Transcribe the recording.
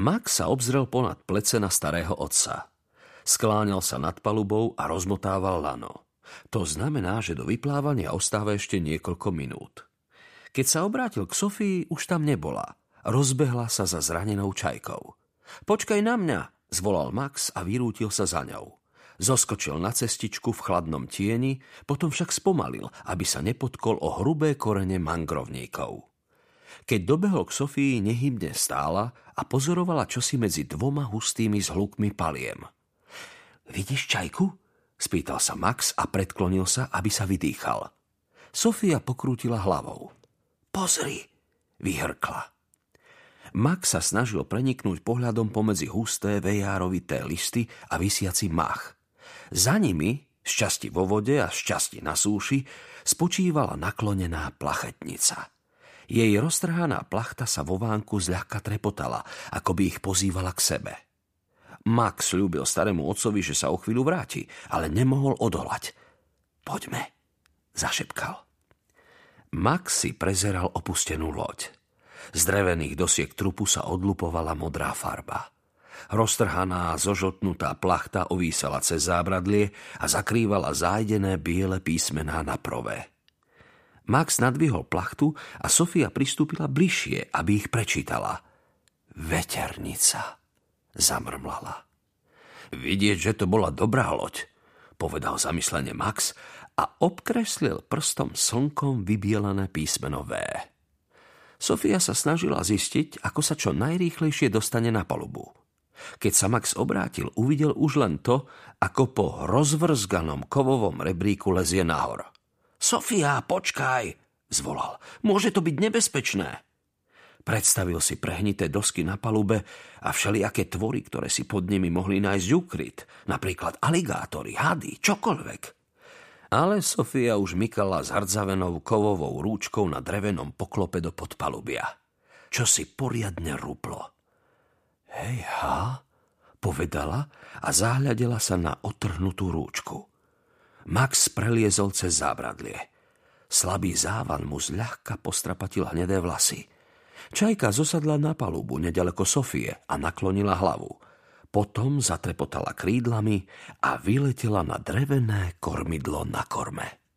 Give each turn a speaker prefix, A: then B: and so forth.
A: Max sa obzrel ponad plece na starého otca. Skláňal sa nad palubou a rozmotával lano. To znamená, že do vyplávania ostáva ešte niekoľko minút. Keď sa obrátil k Sofii, už tam nebola. Rozbehla sa za zranenou čajkou. Počkaj na mňa, zvolal Max a vyrútil sa za ňou. Zoskočil na cestičku v chladnom tieni, potom však spomalil, aby sa nepotkol o hrubé korene mangrovníkov. Keď dobehol k Sofii, nehybne stála a pozorovala čosi medzi dvoma hustými zhlukmi paliem. Vidíš čajku? Spýtal sa Max a predklonil sa, aby sa vydýchal. Sofia pokrútila hlavou. Pozri, vyhrkla. Max sa snažil preniknúť pohľadom pomedzi husté vejárovité listy a vysiaci mach. Za nimi, z časti vo vode a z časti na súši, spočívala naklonená plachetnica. Jej roztrhaná plachta sa vo vánku zľahka trepotala, ako by ich pozývala k sebe. Max ľúbil starému otcovi, že sa o chvíľu vráti, ale nemohol odolať. Poďme, zašepkal. Max si prezeral opustenú loď. Z drevených dosiek trupu sa odlupovala modrá farba. Roztrhaná, zožotnutá plachta ovísala cez zábradlie a zakrývala zájdené biele písmená na prové. Max nadvihol plachtu a Sofia pristúpila bližšie, aby ich prečítala. Veternica, zamrmlala. Vidieť, že to bola dobrá loď, povedal zamyslene Max a obkreslil prstom slnkom vybielané písmeno V. Sofia sa snažila zistiť, ako sa čo najrýchlejšie dostane na palubu. Keď sa Max obrátil, uvidel už len to, ako po rozvrzganom kovovom rebríku lezie nahor. Sofia, počkaj, zvolal. Môže to byť nebezpečné. Predstavil si prehnité dosky na palube a všelijaké tvory, ktoré si pod nimi mohli nájsť ukryt, napríklad aligátory, hady, čokoľvek. Ale Sofia už mykala s hrdzavenou kovovou rúčkou na drevenom poklope do podpalubia. Čo si poriadne ruplo. Hej, ha, povedala a záhľadela sa na otrhnutú rúčku. Max preliezol cez zábradlie. Slabý závan mu zľahka postrapatil hnedé vlasy. Čajka zosadla na palubu nedaleko Sofie a naklonila hlavu. Potom zatrepotala krídlami a vyletela na drevené kormidlo na korme.